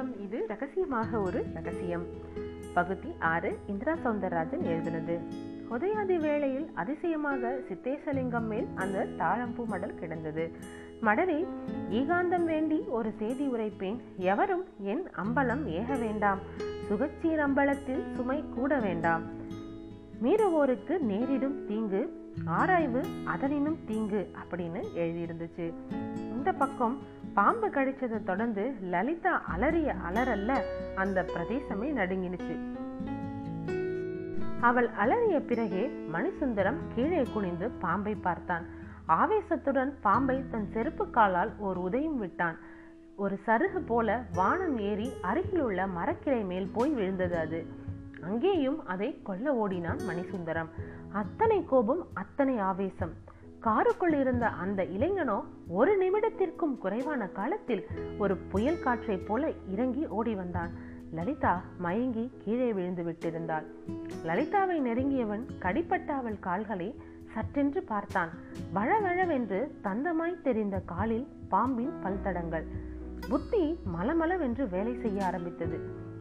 வணக்கம். இது ரகசியமாக ஒரு ரகசியம். பகுதி ஆறு இந்திரா சவுந்தரராஜன் எழுதினது. உதயாதி வேளையில் அதிசயமாக சித்தேசலிங்கம் மேல் அந்த தாழம்பூ மடல் கிடந்தது. மடலில் ஈகாந்தம் வேண்டி ஒரு செய்தி உரைப்பேன். எவரும் என் அம்பலம் ஏக வேண்டாம். சுகச்சீர் அம்பலத்தில் சுமை கூட வேண்டாம். மீறுவோருக்கு நேரிடும் தீங்கு ஆராய்வு அதனினும் தீங்கு அப்படின்னு எழுதியிருந்துச்சு. இந்த பக்கம் பாம்பு கடிச்சதை தொடர்ந்து லலிதா அலறிய அலறல்ல அந்த பிரதேசமே நடுங்கினுச்சு. அவள் அலறிய பிறகே மணிசுந்தரம் கீழே குனிந்து பாம்பை பார்த்தான். ஆவேசத்துடன் பாம்பை தன் செருப்பு காலால் ஒரு உதயம் விட்டான். ஒரு சருகு போல வானம் ஏறி அருகில் உள்ள மரக்கிளை மேல் போய் விழுந்தது அது. அங்கேயும் அதை கொல்ல ஓடினான் மணிசுந்தரம். அத்தனை கோபம் அத்தனை ஆவேசம். காருக்குள் இருந்த அந்த இளைஞனோ ஒரு நிமிடத்திற்கும் குறைவான காலத்தில் ஒரு புயல் காற்றைப் போல இறங்கி ஓடி வந்தான். லலிதா மயங்கி கீழே விழுந்து விட்டிருந்தாள். லலிதாவை நெருங்கியவன் கடிப்பட்ட அவள் கால்களை சற்றென்று பார்த்தான். வழவழவென்று தந்தமாய் தெரிந்த காலில் பாம்பின் பல்தடங்கள். புத்தி மலமளவென்று வேலை செய்ய ஆரம்பித்தது.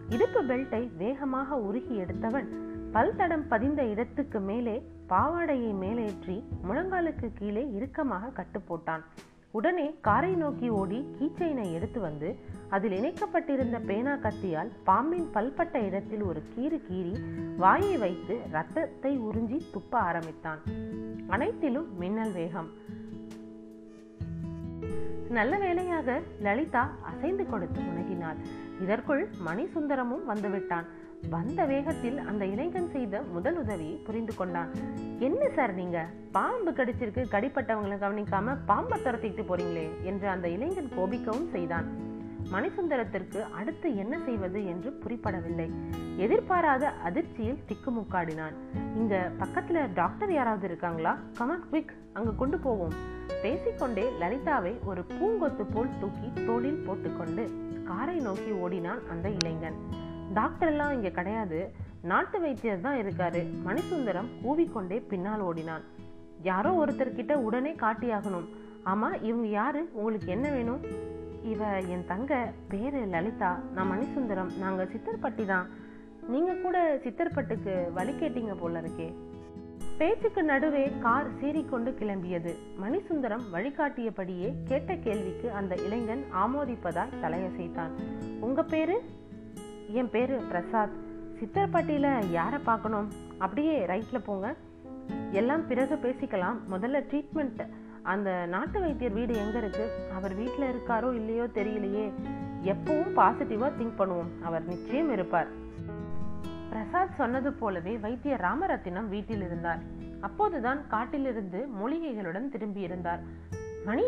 இடுப்பு பெல்ட்டை வேகமாக உருகி எடுத்தவன் பல்தடம் பதிந்த இடத்துக்கு மேலே பாவாடையை மேலேற்றி முழங்காலுக்கு கீழே இறுக்கமாக கட்டு போட்டான். உடனே காரை நோக்கி ஓடி கீச்சைனை எடுத்து வந்து அதில் இணைக்கப்பட்டிருந்த பேனா கத்தியால் பாம்பின் பல்பட்ட இடத்தில் ஒரு கீறு கீறி வாயை வைத்து ரத்தத்தை உறிஞ்சி துப்ப ஆரம்பித்தான். அனைத்திலும் மின்னல் வேகம். நல்ல வேளையாக லலிதா அசைந்து கொடுத்து முனகினாள். இதற்குள் மணிசுந்தரமும் வந்துவிட்டான் வந்த வேகத்தில் அந்த இளைஞன் செய்த முதல் உதவி புரிந்து கொண்டான். என்ன சார் நீங்க? பாம்பு கடிச்சிருக்கு கடிப்பட்டவங்களை கவனிக்காம பாம்பை துரத்திட்டு போறீங்களே? என்று அந்த இளைஞன் கோபிக்கவும் செய்தான். மணிசுந்தரத்திற்கு அடுத்து என்ன செய்வது? என்று புரிப்படவில்லை. எதிர்பாராத அதிர்ச்சியில் திக்குமுக்காடினான். இங்க பக்கத்துல டாக்டர் யாராவது இருக்காங்களா? கமான் குவிக் அங்க கொண்டு போவோம். பேசிக்கொண்டே லலிதாவை ஒரு பூங்கொத்து போல் தூக்கி தோளில் போட்டுக்கொண்டு காரை நோக்கி ஓடினான் அந்த இளைஞன். டாக்டர் எல்லாம் இங்க கிடையாது. நாட்டு வைத்தியர் தான் இருக்காரு. மணிசுந்தரம் கூவிக்கொண்டே பின்னால் ஓடினான். யாரோ ஒருத்தர்கிட்ட உடனே காட்டியாகணும். ஆமா இவங்க யாரு? உங்களுக்கு என்ன வேணும்? இவ என் தங்க பேரு லலிதா. நான் மணிசுந்தரம். நாங்க சித்தர்பட்டி தான். நீங்க கூட சித்தர்பட்டுக்கு வழி கேட்டீங்க போல இருக்கே. பேச்சுக்கு நடுவே கார் சீறிக்கொண்டு கிளம்பியது. மணிசுந்தரம் வழிகாட்டியபடியே கேட்ட கேள்விக்கு அந்த இளைஞன் ஆமோதிப்பதாய் தலையசைத்தான். உங்க பேரு? என் பேர் பிரசாத். சித்தர்பட்டியில் யாரை பார்க்கணும்? அப்படியே ரைட்டில் போங்க. எல்லாம் பிறகு பேசிக்கலாம். முதல்ல ட்ரீட்மெண்ட் அந்த நாட்டு வைத்தியர் வீடு எங்கே இருக்கு? அவர் வீட்டில் இருக்காரோ இல்லையோ தெரியலையே. எப்பவும் பாசிட்டிவாக திங்க் பண்ணுவோம். அவர் நிச்சயம் இருப்பார். பிரசாத் சொன்னது போலவே வைத்தியர் ராமரத்தினம் வீட்டில் இருந்தார். அப்போதுதான் காட்டிலிருந்து மூலிகைகளுடன் திரும்பி இருந்தார். மணி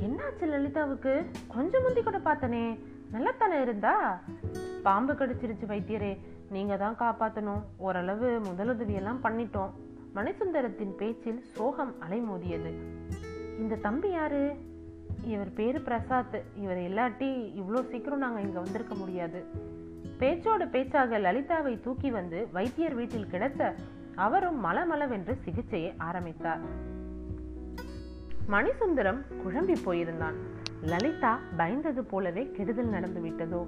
என்னாச்சு லலிதாவுக்கு? கொஞ்சம் முந்தி கூட பார்த்தனே. நல்லத்தானே இருந்தா? பாம்பு கடிச்சிருச்சு வைத்தியரே நீங்கள் தான் காப்பாத்தணும். ஓரளவு முதலுதவியெல்லாம் பண்ணிட்டோம். மணிசுந்தரத்தின் பேச்சில் சோகம் அலைமோதியது. இந்த தம்பி யாரு? இவர் பேரு பிரசாத். இவர் இல்லாட்டி இவ்வளோ சீக்கிரம் நாங்கள் இங்கே வந்திருக்க முடியாது. பேச்சோடு பேச்சாக லலிதாவை தூக்கி வந்து வைத்தியர் வீட்டில் கிடத்த அவரும் மலமளவென்று சிகிச்சையை ஆரம்பித்தார். மணிசுந்தரம் குழம்பி போயிருந்தான். லலிதா பயந்தது போலவே கெடுதல் நடந்து விட்டதோ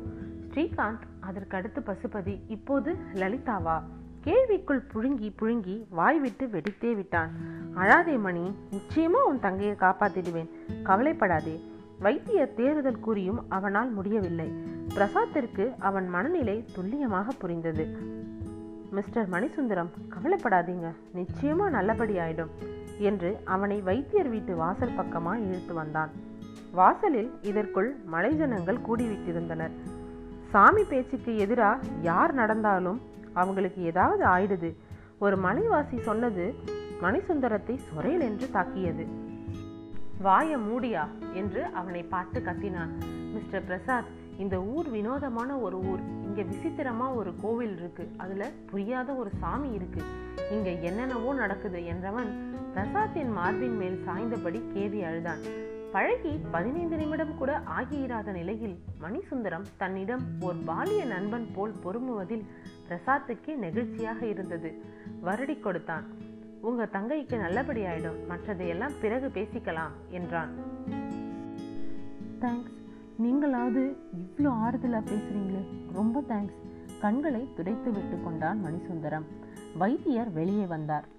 ஸ்ரீகாந்த் அதற்கு அடுத்து பசுபதி இப்போது லலிதாவா? கேள்விக்குள் புழுங்கி புழுங்கி வாய் விட்டு வெடித்தே விட்டான். அழாதே மணி நிச்சயமா உன் தங்கையை காப்பாத்திடுவேன். கவலைப்படாதே. வைத்திய தேறுதல் கூறியும் அவனால் முடியவில்லை. பிரசாத்திற்கு அவன் மனநிலை துல்லியமாக புரிந்தது. மிஸ்டர் மணிசுந்தரம் கவலைப்படாதீங்க. நிச்சயமா நல்லபடி ஆயிடும் என்று அவனை வைத்தியர் வீட்டு வாசல் பக்கமாக இழுத்து வந்தான். வாசலில் இதற்குள் மலைஜனங்கள் கூடிவிட்டிருந்தனர். சாமி பேச்சுக்கு எதிரா யார் நடந்தாலும் அவங்களுக்கு ஏதாவது ஆயிடுது. ஒரு மலைவாசி சொன்னது மணிசுந்தரத்தை சொரேல் என்று தாக்கியது. வாய மூடியா என்று அவனை பார்த்து கத்தினான். மிஸ்டர் பிரசாத் இந்த ஊர் வினோதமான ஒரு ஊர். இங்க விசித்திரமா ஒரு கோவில் இருக்கு. அதுல புரியாத ஒரு சாமி இருக்கு. இங்க என்னென்னவோ நடக்குது என்றவன் பிரசாத்தின் மார்பின் மேல் சாய்ந்தபடி கேவி அழுதான். பழகி பதினைந்து நிமிடம் கூட ஆகியிராத நிலையில் மணிசுந்தரம் தன்னிடம் ஓர் பாலிய நண்பன் போல் பொறுமுவதில் பிரசாத்துக்கே நெகிழ்ச்சியாக இருந்தது. வருடி கொடுத்தான். உங்க தங்கைக்கு நல்லபடியாயிடும் மற்றதையெல்லாம் பிறகு பேசிக்கலாம் என்றான். தேங்க்ஸ் நீங்களாவது இவ்வளோ ஆறுதலாக பேசுறீங்களே. ரொம்ப தேங்க்ஸ் கண்களை துடைத்து விட்டு கொண்டான் மணிசுந்தரம். வைத்தியர் வெளியே வந்தார்.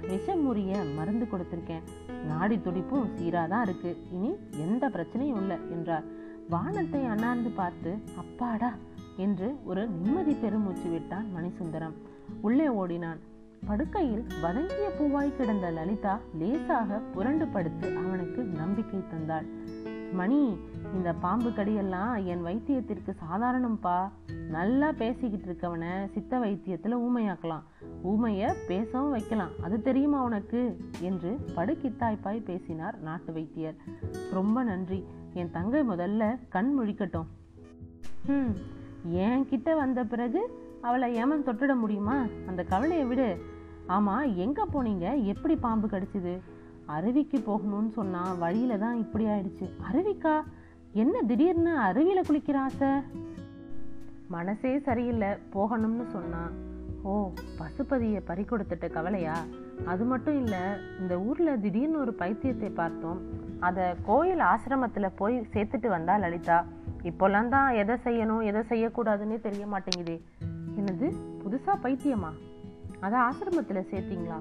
விஷமுறிய மருந்து கொடுத்திருக்கேன். நாடி துடிப்பும் சீராதான் இருக்கு. இனி எந்த பிரச்சனையும் இல்லை என்றார். வானத்தை அண்ணாந்து பார்த்து அப்பாடா என்று ஒரு நிம்மதி பெருமூச்சு விட்டான் மணிசுந்தரம். உள்ளே ஓடினான். படுக்கையில் வதங்கிய பூவாய் கிடந்த லலிதா லேசாக புரண்டு படுத்து அவனுக்கு நம்பிக்கை தந்தாள். மணி இந்த பாம்பு கடியெல்லாம் என் வைத்தியத்திற்கு சாதாரணம்பா. நல்லா பேசிக்கிட்டு இருக்கவனை சித்த வைத்தியத்தில் ஊமையாக்கலாம். ஊமையை பேசவும் வைக்கலாம். அது தெரியுமா உனக்கு? என்று படுக்கித்தாய்ப்பாய் பேசினார் நாட்டு வைத்தியர். ரொம்ப நன்றி. என் தங்கை முதல்ல கண் முழிக்கட்டும். ம் என் கிட்ட வந்த பிறகு அவளை ஏமன் தொட்டுட முடியுமா? அந்த கவலையை விடு. ஆமாம் எங்கே போனீங்க? எப்படி பாம்பு கடிச்சுது? அருவிக்கு போகணும்னு சொன்னா வழியில தான் இப்படி ஆயிடுச்சு. அருவிக்கா? என்ன திடீர்னு அருவியில குளிக்கிற ஆசை? மனசே சரியில்லை போகணும்னு சொன்னா. ஓ பசுபதியை பறி கொடுத்துட்ட கவலையா? அது மட்டும் இல்லை இந்த ஊரில் திடீர்னு ஒரு பைத்தியத்தை பார்த்தோம். அதை கோயில் ஆசிரமத்தில் போய் சேர்த்துட்டு வந்தா லலிதா. இப்போல்லாம் தான் எதை செய்யணும் எதை செய்யக்கூடாதுன்னே தெரிய மாட்டேங்குதே. என்னது புதுசாக பைத்தியமா? அதை ஆசிரமத்துல சேர்த்தீங்களா?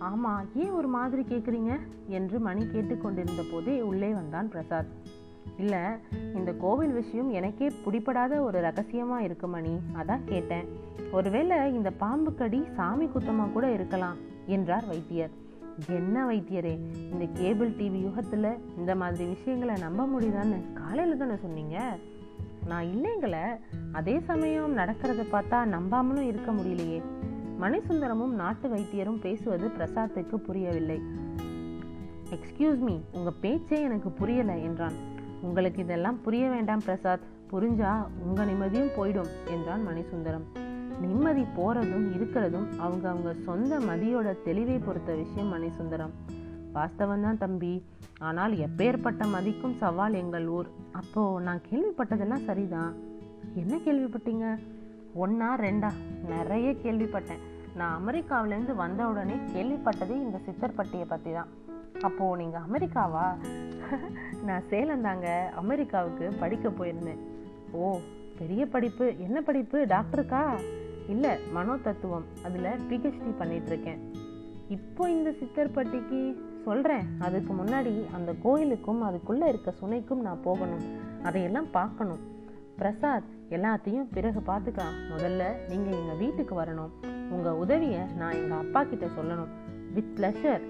ஆமா ஏன் ஒரு மாதிரி கேட்குறீங்க என்று மணி கேட்டுக்கொண்டிருந்த போதே உள்ளே வந்தான் பிரசாத். இல்ல இந்த கோவில் விஷயம் எனக்கே பிடிப்படாத ஒரு ரகசியமா இருக்கு மணி. அதான் கேட்டேன். ஒருவேளை இந்த பாம்பு கடி சாமி குத்தமா கூட இருக்கலாம் என்றார் வைத்தியர். என்ன வைத்தியரே இந்த கேபிள் டிவி யுகத்தில் இந்த மாதிரி விஷயங்களை நம்ப முடியுதான்னு காலையில தானே சொன்னீங்க? நான் இல்லைங்கள அதே சமயம் நடக்கிறத பார்த்தா நம்பாமலும் இருக்க முடியலையே. மணிசுந்தரமும் நாட்டு வைத்தியரும் பேசுவது பிரசாத்துக்கு புரியவில்லை. எக்ஸ்கியூஸ் மீ உங்க பேச்சே எனக்கு புரியல என்றான். உங்களுக்கு இதெல்லாம் புரிய வேண்டாம் பிரசாத். புரிஞ்சா உங்க நிம்மதியும் போயிடும் என்றான் மணிசுந்தரம். நிம்மதி போறதும் இருக்கிறதும் அவங்க அவங்க சொந்த மதியோட தெளிவை பொறுத்த விஷயம் மணிசுந்தரம். வாஸ்தவம் தான் தம்பி. ஆனால் எப்பேற்பட்ட மதிக்கும் சவால் எங்கள் ஊர். அப்போ நான் கேள்விப்பட்டதெல்லாம் சரிதான். என்ன கேள்விப்பட்டீங்க? ஒன்னா ரெண்டா? நிறைய கேள்விப்பட்டேன். நான் அமெரிக்காவிலேருந்து வந்த உடனே கேள்விப்பட்டதே இந்த சித்தர்பட்டியை பற்றி தான் அப்போது நீங்கள் அமெரிக்காவா? நான் சேலம் தாங்க. அமெரிக்காவுக்கு படிக்க போயிருந்தேன். ஓ பெரிய படிப்பு. என்ன படிப்பு? டாக்டருக்கா? இல்லை மனோ தத்துவம். அதில் பிஹெச்டி பண்ணிகிட்ருக்கேன் இப்போ இந்த சித்தர்பட்டிக்கு சொல்கிறேன் அதுக்கு முன்னாடி அந்த கோயிலுக்கும் அதுக்குள்ளே இருக்க சுனைக்கும் நான் போகணும். அதையெல்லாம் பார்க்கணும். பிரசாத் எல்லாத்தையும் பிறகு பார்த்துக்கலாம் முதல்ல நீங்கள் எங்கள் வீட்டுக்கு வரணும். உங்கள் உதவியை நான் எங்கள் அப்பா கிட்ட சொல்லணும். வித் ப்ளஷர்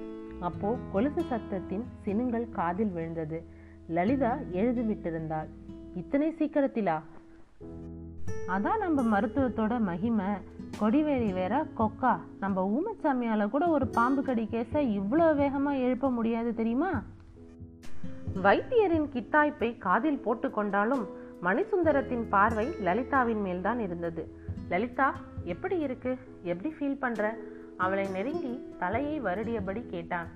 அப்போ கொலுசு சத்தத்தின் சினுங்கள் காதில் விழுந்தது. லலிதா எழுதி விட்டிருந்தாள் இத்தனை சீக்கிரத்திலா? அதான் நம்ம மருத்துவத்தோட மகிமை. கொடிவேரி வேற கொக்கா. நம்ம ஊமச்சாமியால கூட ஒரு பாம்பு கடி கேஸை இவ்வளோ வேகமா எழுப்ப முடியாது தெரியுமா? வைத்தியரின் கித்தாய்ப்பை காதில் போட்டு கொண்டாலும் மணிசுந்தரத்தின் பார்வை லலிதாவின் மேல்தான் இருந்தது. லலிதா எப்படி இருக்கு? எப்படி ஃபீல் பண்ற? அவளை நெருங்கி தலையை வருடியபடி கேட்டான்.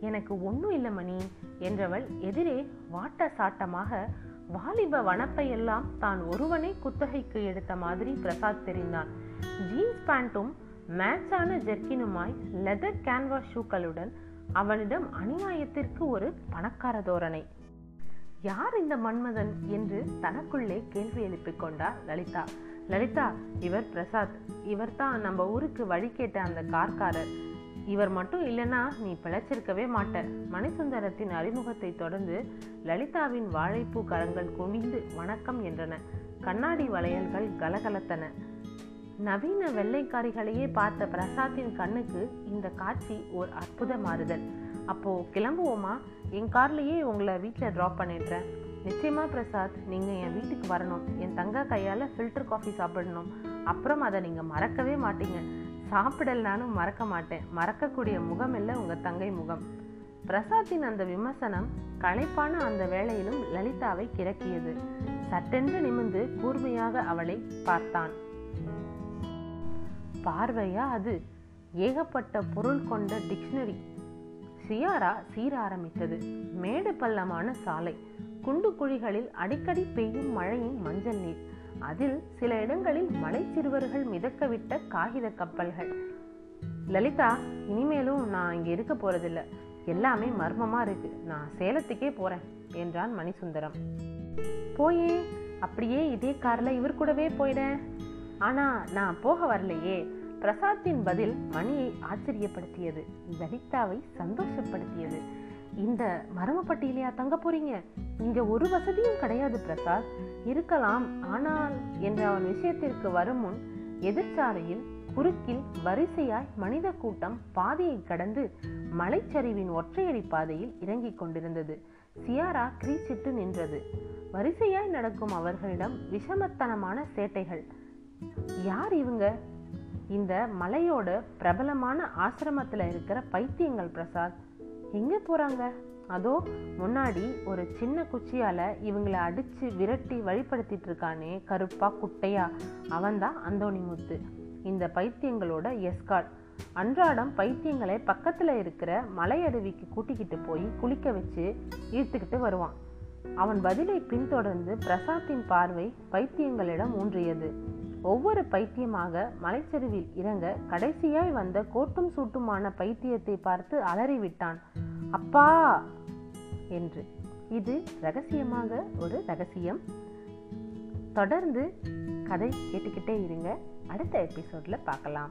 எனக்கு ஒன்றும் இல்லை மணி என்றவள் எதிரே வாட்ட சாட்டமாக வாலிப வனப்பையெல்லாம் தான் ஒருவனே குத்தகைக்கு எடுத்த மாதிரி பிரசாத் தெரிந்தான். ஜீன்ஸ் பேண்ட்டும் மேட்சான ஜெர்கினுமாய் லெதர் கேன்வாஸ் ஷூக்களுடன் அவனிடம் அநியாயத்திற்கு ஒரு பணக்கார தோரணை. யார் இந்த மன்மதன் என்று தனக்குள்ளே கேள்வி எழுப்பிக் கொண்டார் லலிதா. லலிதா இவர் பிரசாத். இவர் தான் நம்ம ஊருக்கு வழி கேட்ட அந்த கார்காரர். இவர் மட்டும் இல்லைன்னா நீ பிழைச்சிருக்கவே மாட்ட. மணிசுந்தரத்தின் அறிமுகத்தை தொடர்ந்து லலிதாவின் வாழைப்பூ கரங்கள் குவிந்து வணக்கம் என்றன. கண்ணாடி வளையல்கள் கலகலத்தன. நவீன வெள்ளைக்காரிகளையே பார்த்த பிரசாத்தின் கண்ணுக்கு இந்த காட்சி ஒரு அற்புத மாறுதல் அப்போ கிளம்புவோமா? என் கார்லயே உங்களை வீட்டில் ட்ராப் பண்ணிடுறேன். நிச்சயமா பிரசாத் நீங்க என் வீட்டுக்கு வரணும். என் தங்க கையால ஃபில்டர் காஃபி சாப்பிடணும். அப்புறம் அதை நீங்க மறக்கவே மாட்டீங்க. சாப்பிடலனாலும் மறக்க மாட்டேன். மறக்கக்கூடிய முகம் இல்லை உங்க தங்கை முகம். பிரசாத்தின் அந்த விமர்சனம் களைப்பான அந்த வேளையிலும் லலிதாவை கிறக்கியது. சட்டென்று நிமிந்து கூர்மையாக அவளை பார்த்தான். பார்வையா அது? ஏகப்பட்ட பொருள் கொண்ட டிக்ஷனரி சியாரா சீர ஆரம்பித்தது. மேடு பள்ளமான சாலை. குண்டு குழிகளில் அடிக்கடி பெய்யும் மழையின் மஞ்சள் நீர். அதில் சில இடங்களில் மலை சிறுவர்கள் மிதக்கவிட்ட காகித கப்பல்கள். லலிதா இனிமேலும் நான் இங்க இருக்க போறதில்ல. எல்லாமே மர்மமா இருக்கு. நான் சேலத்துக்கே போறேன் என்றான் மணிசுந்தரம். போயே அப்படியே இதே கார்ல இவர் கூடவே போயிடேன் ஆனா நான் போக வரலையே. பிரசாத்தின் பதில் மணியை ஆச்சரியப்படுத்தியது. லலிதாவை சந்தோஷப்படுத்தியது. இந்த மரமப்பட்டியிலையா தங்க போறீங்க? இங்க ஒரு வசதியும் கிடையாது பிரசாத். இருக்கலாம் ஆனால் என்று அவன் விஷயத்திற்கு வரும் முன் எதிர்ச்சாலையில் குறுக்கில் வரிசையாய் மனித கூட்டம் பாதையை கடந்து மலைச்சரிவின் ஒற்றையடி பாதையில் இறங்கிக் கொண்டிருந்தது. சியாரா கிரீச்சிட்டு நின்றது. வரிசையாய் நடக்கும் அவர்களிடம் விஷமத்தனமான சேட்டைகள். யார் இவங்க? இந்த மலையோட பிரபலமான ஆசிரமத்தில் இருக்கிற பைத்தியங்கள் பிரசாத். எங்கே போகிறாங்க அதோ முன்னாடி ஒரு சின்ன குச்சியால் இவங்களை அடித்து விரட்டி வழிபடுத்திட்டு இருக்கானே கருப்பா குட்டையா. அவன்தான் அந்தோணிமுத்து. இந்த பைத்தியங்களோட எஸ்காட். அன்றாடம் பைத்தியங்களை பக்கத்தில் இருக்கிற மலையருவிக்கு கூட்டிக்கிட்டு போய் குளிக்க வச்சு ஈர்த்துக்கிட்டு வருவான். அவன் பதிலை பின்தொடர்ந்து பிரசாத்தின் பார்வை பைத்தியங்களிடம் ஊன்றியது. ஒவ்வொரு பைத்தியமாக மலைச்சரிவில் இறங்க கடைசியாய் வந்த கோட்டும் சூட்டுமான பைத்தியத்தை பார்த்து அலறிவிட்டான். அப்பா! என்று. இது ரகசியமாக ஒரு ரகசியம். தொடர்ந்து கதை கேட்டுக்கிட்டே இருங்க. அடுத்த எபிசோட்ல பார்க்கலாம்.